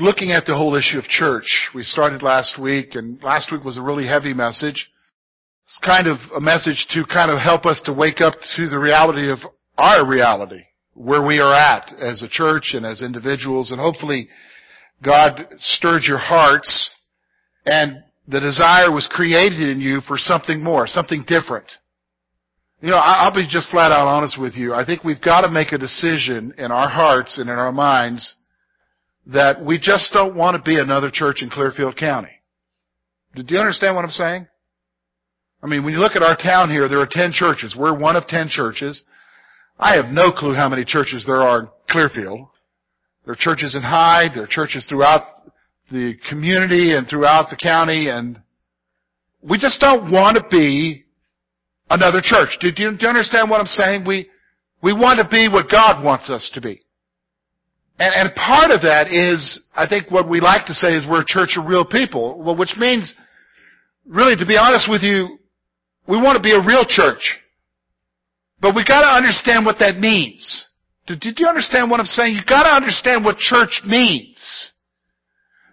looking at the whole issue of church. We started last week, and last week was a really heavy message. It's kind of a message to kind of help us to wake up to the reality of our reality, where we are at as a church and as individuals, and hopefully God stirred your hearts and the desire was created in you for something more, something different. You know, I'll be just flat out honest with you. I think we've got to make a decision in our hearts and in our minds that we just don't want to be another church in Clearfield County. Do you understand what I'm saying? I mean, when you look at our town here, there are 10 churches. We're one of 10 churches. I have no clue how many churches there are in Clearfield. There are churches in Hyde, there are churches throughout the community and throughout the county, and we just don't want to be another church. Do, you, do you understand what I'm saying? We, we want to be what God wants us to be. And, and part of that is, I think what we like to say is we're a church of real people. Well, which means, really, to be honest with you, we want to be a real church. But we gotta understand what that means. Did, did you understand what I'm saying? You gotta understand what church means.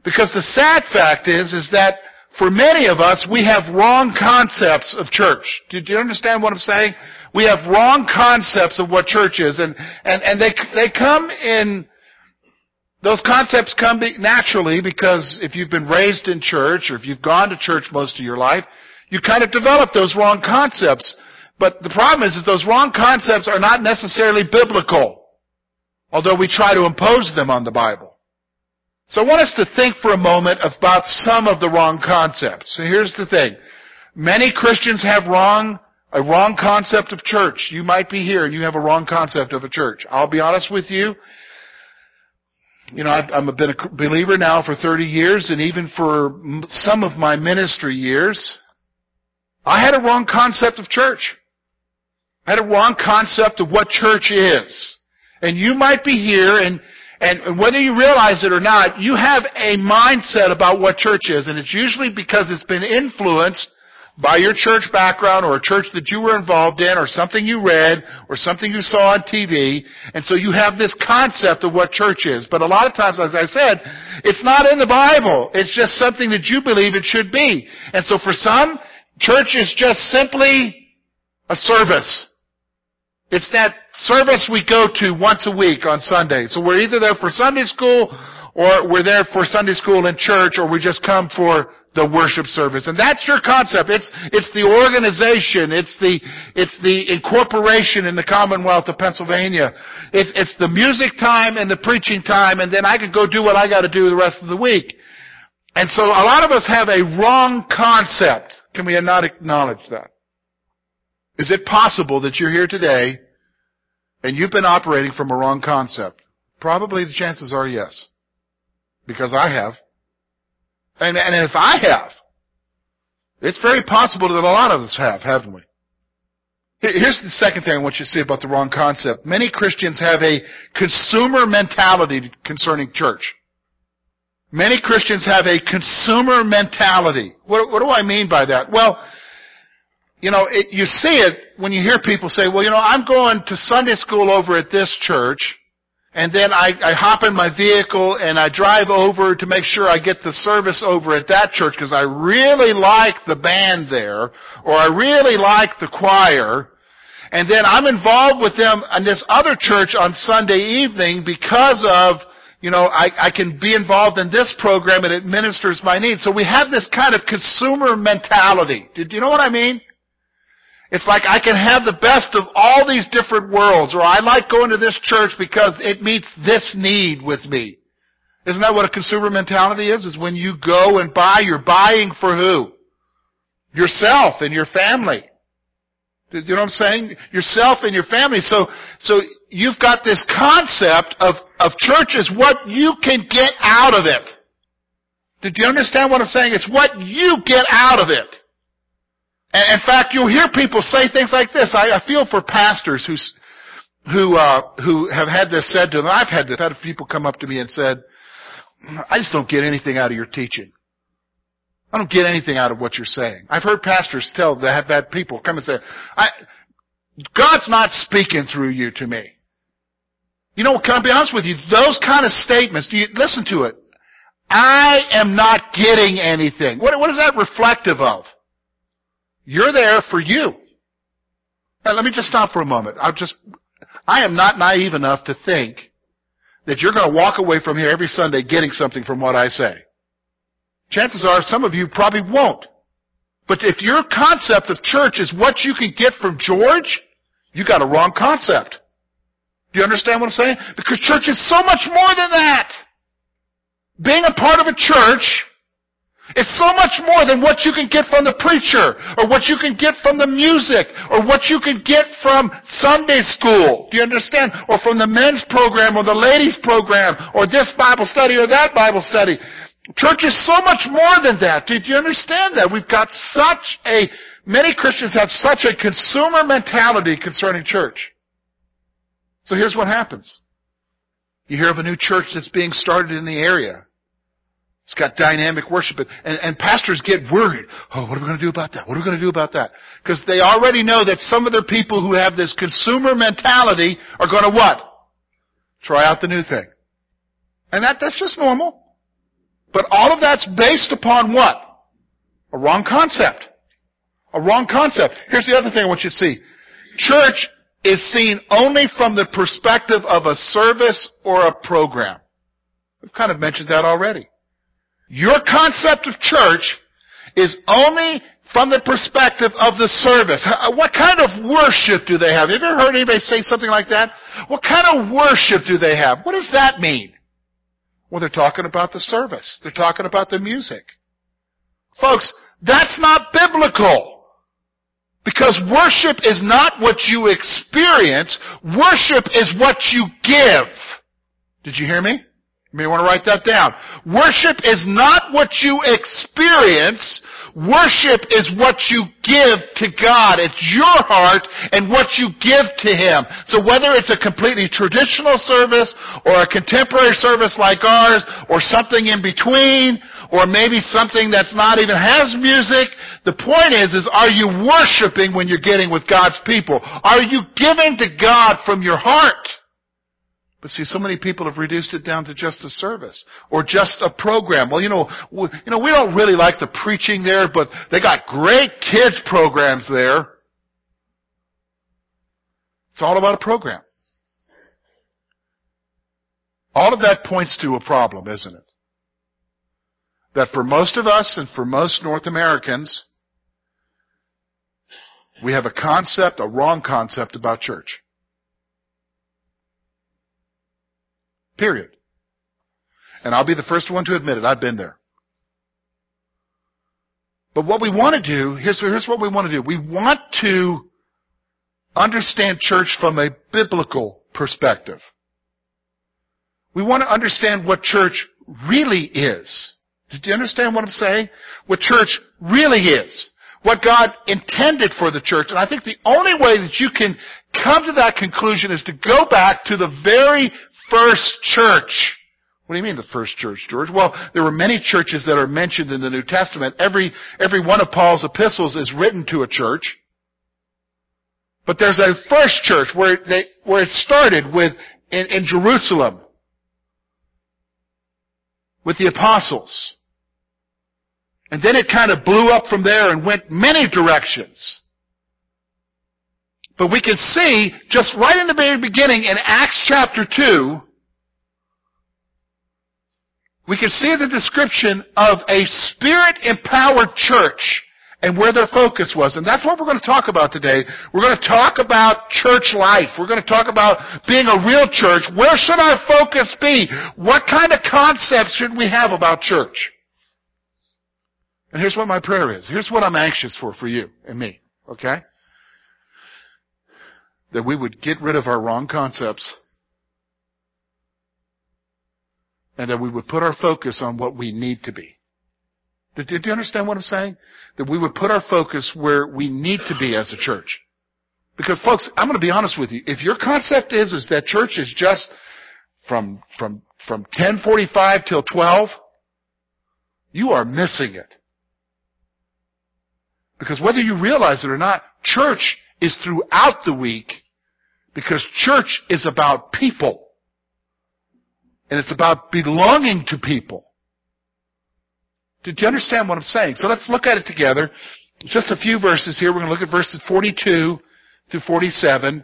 Because the sad fact is, is that for many of us, we have wrong concepts of church. Do, you understand what I'm saying? We have wrong concepts of what church is, and, and, and they, they come in those concepts come naturally because if you've been raised in church or if you've gone to church most of your life, you kind of develop those wrong concepts. But the problem is, is those wrong concepts are not necessarily biblical, although we try to impose them on the Bible. So I want us to think for a moment about some of the wrong concepts. So here's the thing. Many Christians have wrong, a wrong concept of church. You might be here and you have a wrong concept of a church. I'll be honest with you you know, I've, I've been a believer now for 30 years, and even for some of my ministry years, I had a wrong concept of church. I had a wrong concept of what church is. And you might be here, and, and whether you realize it or not, you have a mindset about what church is, and it's usually because it's been influenced by your church background or a church that you were involved in or something you read or something you saw on TV. And so you have this concept of what church is. But a lot of times, as I said, it's not in the Bible. It's just something that you believe it should be. And so for some, church is just simply a service. It's that service we go to once a week on Sunday. So we're either there for Sunday school or we're there for Sunday school in church or we just come for the worship service. And that's your concept. It's, it's the organization. It's the, it's the incorporation in the Commonwealth of Pennsylvania. It's, it's the music time and the preaching time, and then I can go do what I gotta do the rest of the week. And so a lot of us have a wrong concept. Can we not acknowledge that? Is it possible that you're here today and you've been operating from a wrong concept? Probably the chances are yes. Because I have. And, and if I have, it's very possible that a lot of us have, haven't we? Here's the second thing I want you to see about the wrong concept. Many Christians have a consumer mentality concerning church. Many Christians have a consumer mentality. What, what do I mean by that? Well, you know, it, you see it when you hear people say, well, you know, I'm going to Sunday school over at this church, and then I, I hop in my vehicle and I drive over to make sure I get the service over at that church because I really like the band there, or I really like the choir. And then I'm involved with them in this other church on Sunday evening because of, you know, I, I can be involved in this program and it ministers my needs. So we have this kind of consumer mentality. Do you know what I mean? It's like I can have the best of all these different worlds, or I like going to this church because it meets this need with me. Isn't that what a consumer mentality is? Is when you go and buy, you're buying for who? Yourself and your family. You know what I'm saying? Yourself and your family. So, so you've got this concept of, of church is what you can get out of it. Did you understand what I'm saying? It's what you get out of it. And in fact, you'll hear people say things like this. I, I feel for pastors who, who, uh, who have had this said to them. I've had this, I've had people come up to me and said, I just don't get anything out of your teaching. I don't get anything out of what you're saying. I've heard pastors tell that have had people come and say, I, God's not speaking through you to me. You know, can I be honest with you? Those kind of statements, do you listen to it? I am not getting anything. What, what is that reflective of? You're there for you. Now, let me just stop for a moment. I'll just, I am not naive enough to think that you're going to walk away from here every Sunday getting something from what I say. Chances are some of you probably won't. But if your concept of church is what you can get from George, you got a wrong concept. Do you understand what I'm saying? Because church is so much more than that. Being a part of a church is so much more than what you can get from the preacher, or what you can get from the music, or what you can get from Sunday school. Do you understand? Or from the men's program, or the ladies program, or this Bible study, or that Bible study. Church is so much more than that. Do you understand that? We've got such a, many Christians have such a consumer mentality concerning church. So here's what happens. You hear of a new church that's being started in the area. It's got dynamic worship. And, and pastors get worried. Oh, what are we going to do about that? What are we going to do about that? Because they already know that some of their people who have this consumer mentality are going to what? Try out the new thing. And that, that's just normal. But all of that's based upon what? A wrong concept. A wrong concept. Here's the other thing I want you to see. Church is seen only from the perspective of a service or a program. We've kind of mentioned that already. Your concept of church is only from the perspective of the service. Uh, what kind of worship do they have? Have you ever heard anybody say something like that? What kind of worship do they have? What does that mean? Well, they're talking about the service. They're talking about the music. Folks, that's not biblical. Because worship is not what you experience. Worship is what you give. Did you hear me? You may want to write that down. Worship is not what you experience. Worship is what you give to God. It's your heart and what you give to Him. So whether it's a completely traditional service or a contemporary service like ours or something in between or maybe something that's not even has music, the point is, is are you worshiping when you're getting with God's people? Are you giving to God from your heart? But see, so many people have reduced it down to just a service or just a program. Well, you know, we, you know, we don't really like the preaching there, but they got great kids programs there. It's all about a program. All of that points to a problem, isn't it? That for most of us and for most North Americans, we have a concept, a wrong concept about church. Period. And I'll be the first one to admit it. I've been there. But what we want to do, here's, here's what we want to do. We want to understand church from a biblical perspective. We want to understand what church really is. Did you understand what I'm saying? What church really is. What God intended for the church. And I think the only way that you can come to that conclusion is to go back to the very first church. What do you mean the first church, George? Well, there were many churches that are mentioned in the New Testament. Every, every one of Paul's epistles is written to a church. But there's a first church where, they, where it started with, in, in Jerusalem, with the apostles. And then it kind of blew up from there and went many directions. But we can see, just right in the very beginning in Acts chapter 2, we can see the description of a spirit-empowered church and where their focus was. And that's what we're going to talk about today. We're going to talk about church life. We're going to talk about being a real church. Where should our focus be? What kind of concepts should we have about church? And here's what my prayer is. Here's what I'm anxious for for you and me. Okay? That we would get rid of our wrong concepts and that we would put our focus on what we need to be. Do, you understand what I'm saying? That we would put our focus where we need to be as a church. Because folks, I'm going to be honest with you. If your concept is, is that church is just from, from, from 1045 till 12, you are missing it. Because whether you realize it or not, church is throughout the week because church is about people. And it's about belonging to people. Did you understand what I'm saying? So let's look at it together. Just a few verses here. We're going to look at verses 42 through 47.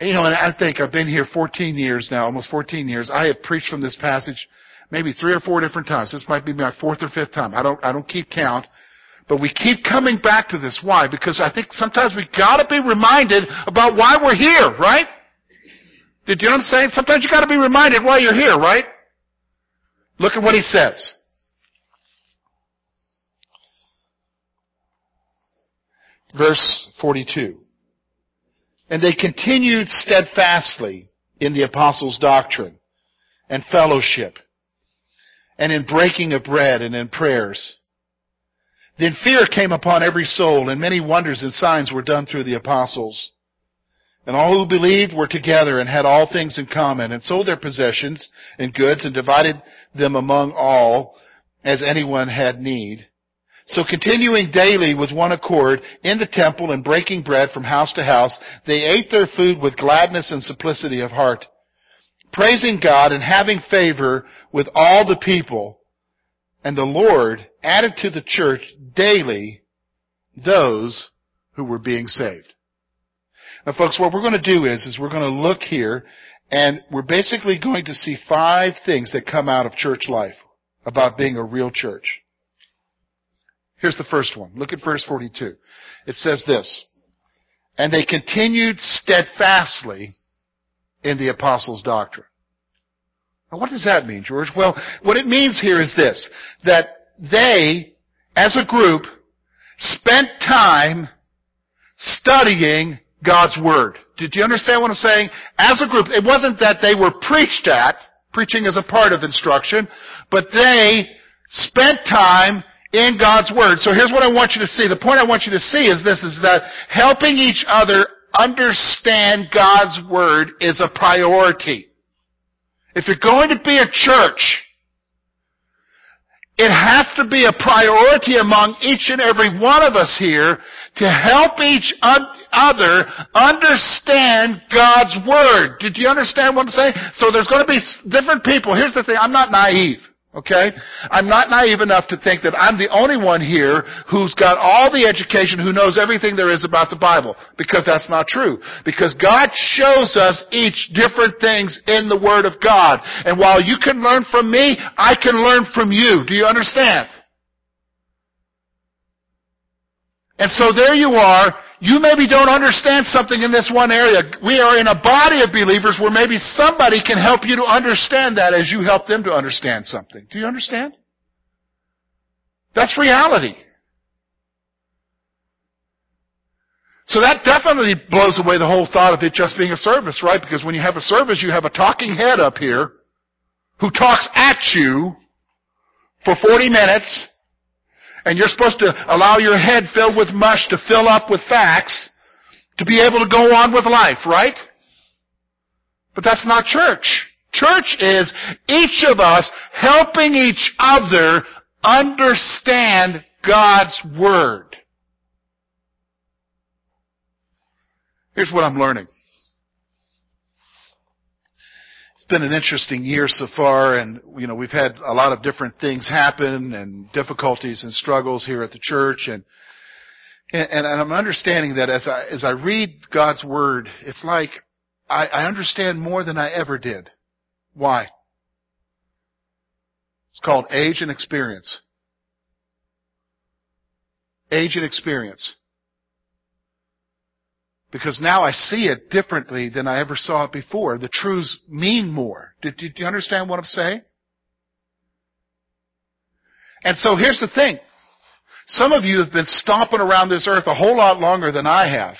You know, and I think I've been here 14 years now, almost 14 years. I have preached from this passage maybe three or four different times. This might be my fourth or fifth time. I don't, I don't keep count. But we keep coming back to this. Why? Because I think sometimes we gotta be reminded about why we're here, right? Did you know what I'm saying? Sometimes you gotta be reminded why you're here, right? Look at what he says. Verse 42. And they continued steadfastly in the apostles' doctrine and fellowship and in breaking of bread and in prayers. Then fear came upon every soul, and many wonders and signs were done through the apostles. And all who believed were together and had all things in common, and sold their possessions and goods, and divided them among all, as anyone had need. So continuing daily with one accord in the temple and breaking bread from house to house, they ate their food with gladness and simplicity of heart, praising God and having favor with all the people. And the Lord added to the church daily those who were being saved. Now folks, what we're going to do is, is we're going to look here and we're basically going to see five things that come out of church life about being a real church. Here's the first one. Look at verse 42. It says this, and they continued steadfastly in the apostles' doctrine. Now, what does that mean, George? Well, what it means here is this, that they, as a group, spent time studying God's Word. Did you understand what I'm saying? As a group, it wasn't that they were preached at, preaching is a part of instruction, but they spent time in God's Word. So here's what I want you to see. The point I want you to see is this, is that helping each other understand God's Word is a priority. If you're going to be a church, it has to be a priority among each and every one of us here to help each other understand God's Word. Did you understand what I'm saying? So there's going to be different people. Here's the thing, I'm not naive. Okay? I'm not naive enough to think that I'm the only one here who's got all the education, who knows everything there is about the Bible. Because that's not true. Because God shows us each different things in the Word of God. And while you can learn from me, I can learn from you. Do you understand? And so there you are, you maybe don't understand something in this one area. We are in a body of believers where maybe somebody can help you to understand that as you help them to understand something. Do you understand? That's reality. So that definitely blows away the whole thought of it just being a service, right? Because when you have a service, you have a talking head up here who talks at you for 40 minutes and you're supposed to allow your head filled with mush to fill up with facts to be able to go on with life, right? But that's not church. Church is each of us helping each other understand God's Word. Here's what I'm learning. it's been an interesting year so far and you know we've had a lot of different things happen and difficulties and struggles here at the church and and, and I'm understanding that as I as I read God's word it's like I, I understand more than I ever did. Why? It's called age and experience. Age and experience. Because now I see it differently than I ever saw it before. The truths mean more. Do, do, do you understand what I'm saying? And so here's the thing. Some of you have been stomping around this earth a whole lot longer than I have.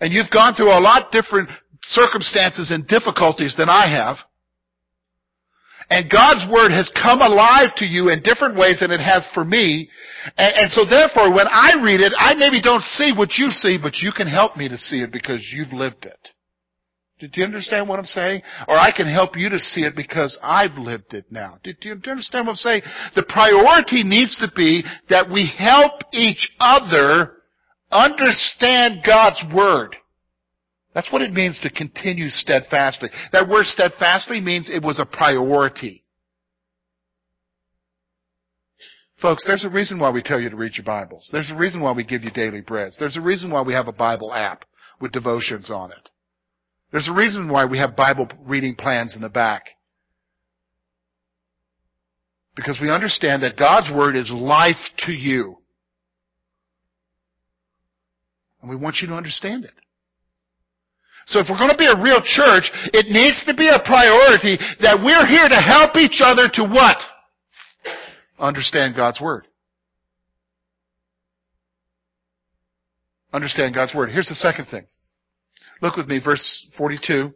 And you've gone through a lot different circumstances and difficulties than I have. And God's Word has come alive to you in different ways than it has for me. And, and, so therefore, when I read it, I maybe don't see what you see, but you can help me to see it because you've lived it. Do you understand what I'm saying? Or I can help you to see it because I've lived it now. Do you understand what I'm saying? The priority needs to be that we help each other understand God's Word. That's what it means to continue steadfastly. That word steadfastly means it was a priority. Folks, there's a reason why we tell you to read your Bibles. There's a reason why we give you daily breads. There's a reason why we have a Bible app with devotions on it. There's a reason why we have Bible reading plans in the back. Because we understand that God's Word is life to you. And we want you to understand it. So if we're going to be a real church, it needs to be a priority that we're here to help each other to what? Understand God's Word. Understand God's Word. Here's the second thing. Look with me, verse 42.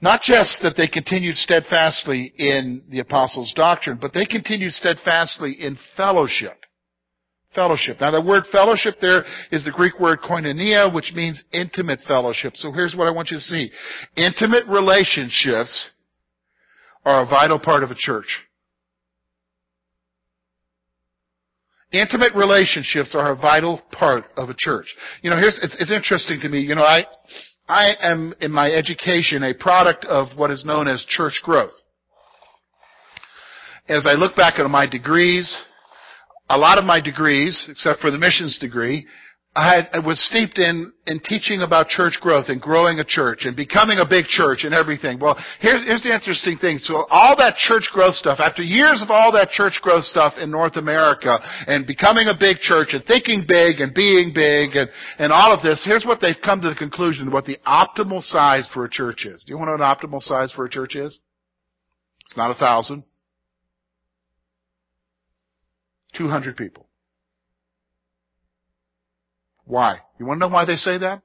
Not just that they continued steadfastly in the apostles' doctrine, but they continued steadfastly in fellowship fellowship. Now the word fellowship there is the Greek word koinonia, which means intimate fellowship. So here's what I want you to see. Intimate relationships are a vital part of a church. Intimate relationships are a vital part of a church. You know, here's, it's, it's interesting to me, you know, I, I am in my education a product of what is known as church growth. As I look back at my degrees, a lot of my degrees, except for the missions degree, I, had, I was steeped in, in teaching about church growth and growing a church and becoming a big church and everything. Well, here's, here's the interesting thing. So all that church growth stuff, after years of all that church growth stuff in North America and becoming a big church and thinking big and being big and, and all of this, here's what they've come to the conclusion what the optimal size for a church is. Do you want to know what an optimal size for a church is? It's not a thousand. 200 people. Why? You want to know why they say that?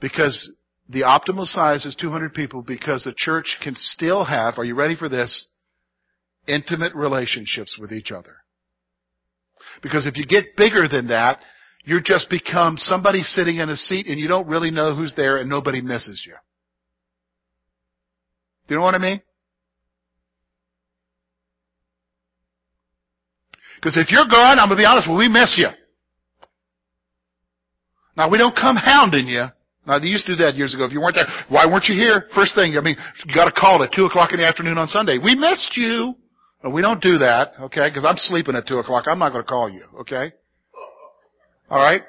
Because the optimal size is 200 people because the church can still have, are you ready for this? Intimate relationships with each other. Because if you get bigger than that, you just become somebody sitting in a seat and you don't really know who's there and nobody misses you. Do you know what I mean? Because if you're gone, I'm going to be honest, well, we miss you. Now, we don't come hounding you. Now, they used to do that years ago. If you weren't there, why weren't you here? First thing, I mean, you got a call at 2 o'clock in the afternoon on Sunday. We missed you. We don't do that, okay? Because I'm sleeping at 2 o'clock. I'm not going to call you, okay? All right?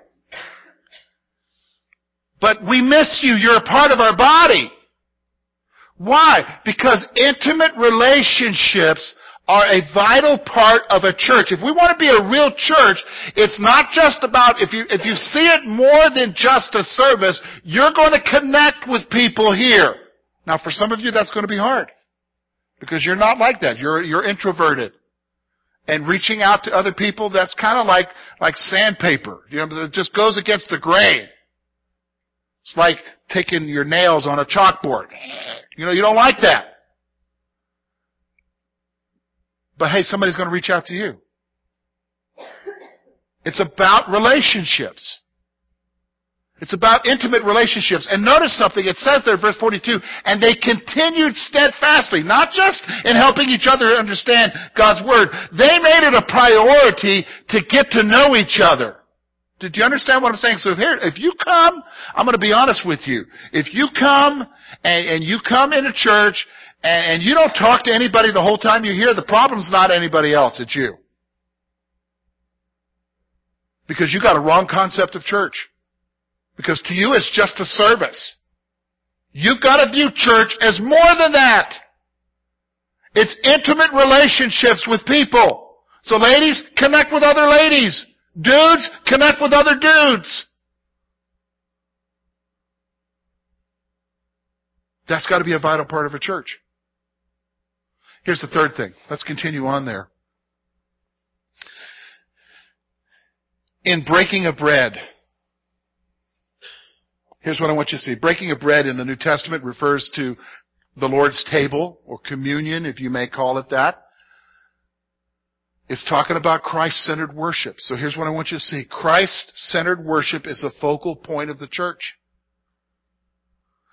But we miss you. You're a part of our body. Why? Because intimate relationships are a vital part of a church. If we want to be a real church, it's not just about, if you, if you see it more than just a service, you're going to connect with people here. Now for some of you that's going to be hard. Because you're not like that. You're, you're introverted. And reaching out to other people, that's kind of like, like sandpaper. You know, it just goes against the grain. It's like taking your nails on a chalkboard. You know, you don't like that. But hey, somebody's going to reach out to you. It's about relationships. It's about intimate relationships. And notice something, it says there, verse 42, and they continued steadfastly, not just in helping each other understand God's Word. They made it a priority to get to know each other. Did you understand what I'm saying? So here, if you come, I'm going to be honest with you. If you come and, and you come into church and, and you don't talk to anybody the whole time you're here, the problem's not anybody else, it's you. Because you got a wrong concept of church. Because to you it's just a service. You've got to view church as more than that. It's intimate relationships with people. So ladies, connect with other ladies. Dudes, connect with other dudes. That's got to be a vital part of a church. Here's the third thing. Let's continue on there. In breaking of bread, here's what I want you to see. Breaking of bread in the New Testament refers to the Lord's table, or communion, if you may call it that. It's talking about Christ-centered worship. So here's what I want you to see. Christ-centered worship is the focal point of the church.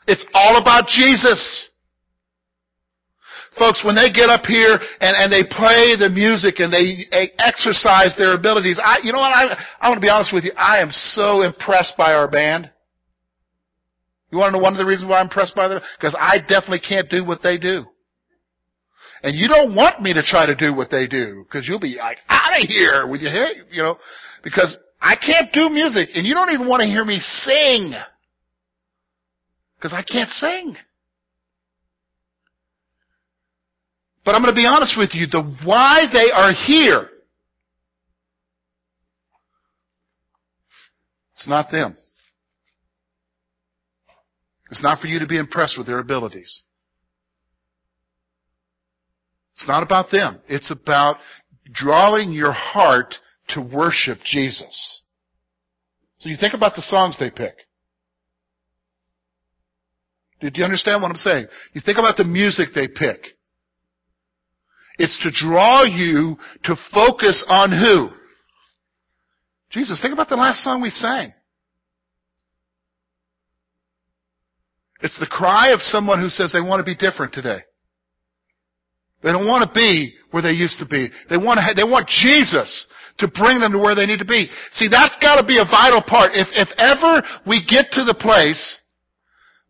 It's all about Jesus. Folks, when they get up here and, and they play the music and they exercise their abilities, I, you know what, I, I want to be honest with you, I am so impressed by our band. You want to know one of the reasons why I'm impressed by them? Because I definitely can't do what they do. And you don't want me to try to do what they do, because you'll be like, out of here with your head, you know, because I can't do music, and you don't even want to hear me sing. Because I can't sing. But I'm going to be honest with you, the why they are here, it's not them. It's not for you to be impressed with their abilities. It's not about them. It's about drawing your heart to worship Jesus. So you think about the songs they pick. Did you understand what I'm saying? You think about the music they pick. It's to draw you to focus on who? Jesus, think about the last song we sang. It's the cry of someone who says they want to be different today. They don't want to be where they used to be. They want to, they want Jesus to bring them to where they need to be. See, that's got to be a vital part. If, if ever we get to the place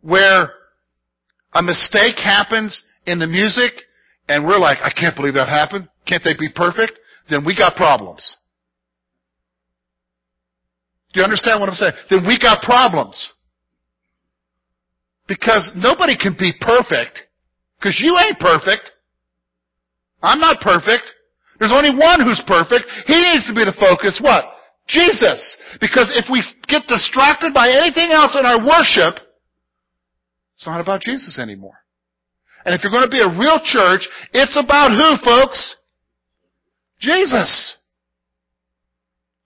where a mistake happens in the music and we're like, I can't believe that happened. Can't they be perfect? Then we got problems. Do you understand what I'm saying? Then we got problems. Because nobody can be perfect. Because you ain't perfect. I'm not perfect. There's only one who's perfect. He needs to be the focus. What? Jesus. Because if we get distracted by anything else in our worship, it's not about Jesus anymore. And if you're going to be a real church, it's about who, folks? Jesus.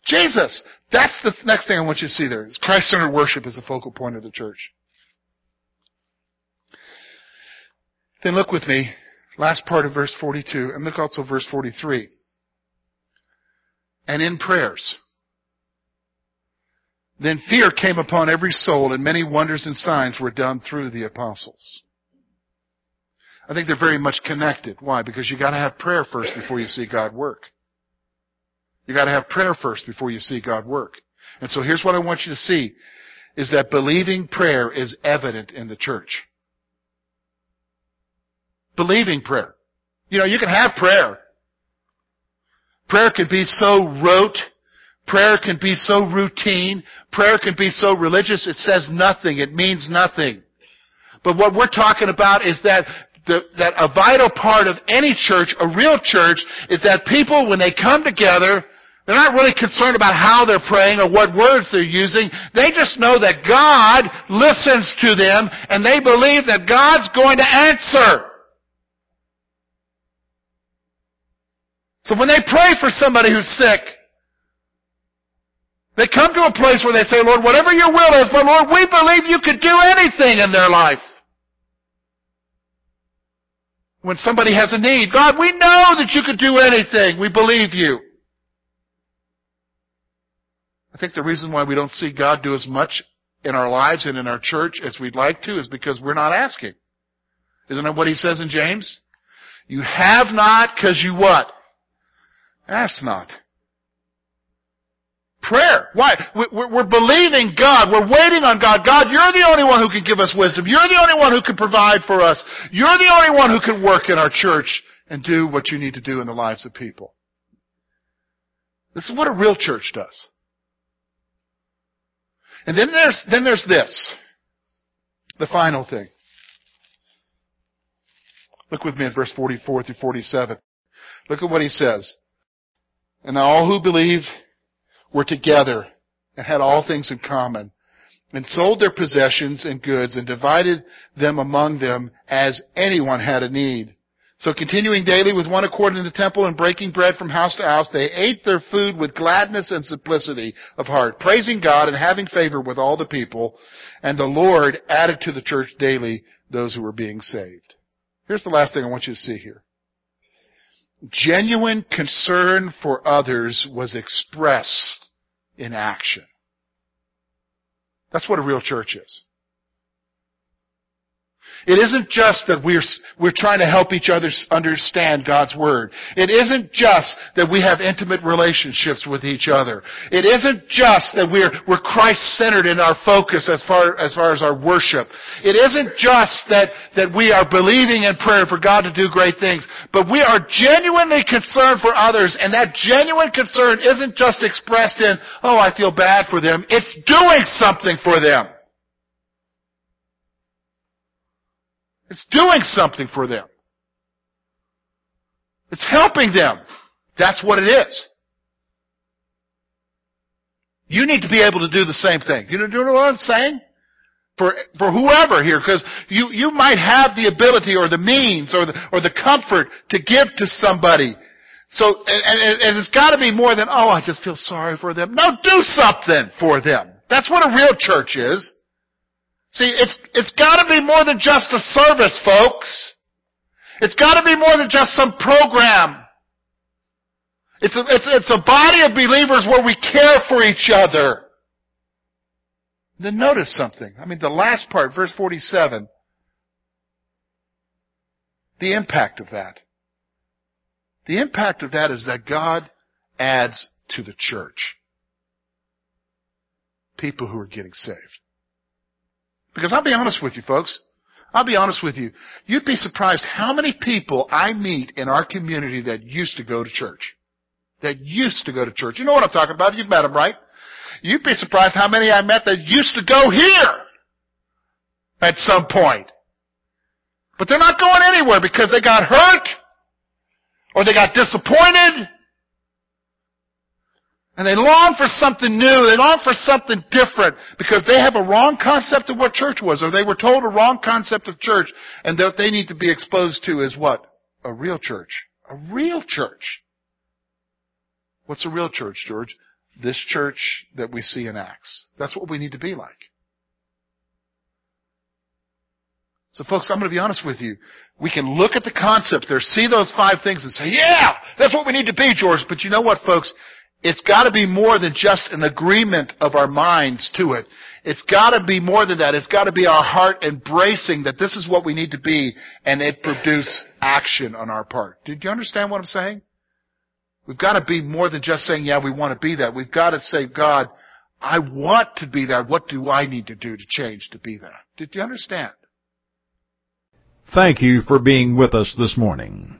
Jesus. That's the next thing I want you to see there. Christ-centered worship is the focal point of the church. Then look with me, last part of verse 42, and look also verse 43. And in prayers. Then fear came upon every soul, and many wonders and signs were done through the apostles. I think they're very much connected. Why? Because you gotta have prayer first before you see God work. You gotta have prayer first before you see God work. And so here's what I want you to see, is that believing prayer is evident in the church believing prayer. You know, you can have prayer. Prayer can be so rote. Prayer can be so routine. Prayer can be so religious. It says nothing. It means nothing. But what we're talking about is that the, that a vital part of any church, a real church, is that people, when they come together, they're not really concerned about how they're praying or what words they're using. They just know that God listens to them and they believe that God's going to answer. So when they pray for somebody who's sick, they come to a place where they say, Lord, whatever your will is, but Lord, we believe you could do anything in their life. When somebody has a need, God, we know that you could do anything. We believe you. I think the reason why we don't see God do as much in our lives and in our church as we'd like to is because we're not asking. Isn't that what he says in James? You have not because you what? Ask not. Prayer. Why? We're believing God. We're waiting on God. God, you're the only one who can give us wisdom. You're the only one who can provide for us. You're the only one who can work in our church and do what you need to do in the lives of people. This is what a real church does. And then there's, then there's this. The final thing. Look with me at verse 44 through 47. Look at what he says. And all who believed were together and had all things in common and sold their possessions and goods and divided them among them as anyone had a need. So continuing daily with one accord in the temple and breaking bread from house to house, they ate their food with gladness and simplicity of heart, praising God and having favor with all the people. And the Lord added to the church daily those who were being saved. Here's the last thing I want you to see here. Genuine concern for others was expressed in action. That's what a real church is. It isn't just that we're, we're trying to help each other understand God's Word. It isn't just that we have intimate relationships with each other. It isn't just that we're, we're Christ-centered in our focus as far, as far as our worship. It isn't just that, that we are believing in prayer for God to do great things, but we are genuinely concerned for others, and that genuine concern isn't just expressed in, oh, I feel bad for them. It's doing something for them. It's doing something for them. It's helping them. That's what it is. You need to be able to do the same thing. You know, you know what I'm saying? For, for whoever here, because you, you might have the ability or the means or the, or the comfort to give to somebody. So, and, and, and it's gotta be more than, oh, I just feel sorry for them. No, do something for them. That's what a real church is. See, it's, it's gotta be more than just a service, folks. It's gotta be more than just some program. It's a, it's, it's a body of believers where we care for each other. Then notice something. I mean, the last part, verse 47, the impact of that. The impact of that is that God adds to the church people who are getting saved. Because I'll be honest with you, folks. I'll be honest with you. You'd be surprised how many people I meet in our community that used to go to church. That used to go to church. You know what I'm talking about. You've met them, right? You'd be surprised how many I met that used to go here at some point. But they're not going anywhere because they got hurt or they got disappointed and they long for something new. They long for something different because they have a wrong concept of what church was or they were told a wrong concept of church and that they need to be exposed to is what? A real church. A real church. What's a real church, George? This church that we see in Acts. That's what we need to be like. So folks, I'm going to be honest with you. We can look at the concepts there, see those five things and say, yeah, that's what we need to be, George. But you know what, folks? It's got to be more than just an agreement of our minds to it. It's got to be more than that. It's got to be our heart embracing that this is what we need to be and it produce action on our part. Did you understand what I'm saying? We've got to be more than just saying, yeah, we want to be that. We've got to say, God, I want to be that. What do I need to do to change to be that? Did you understand? Thank you for being with us this morning.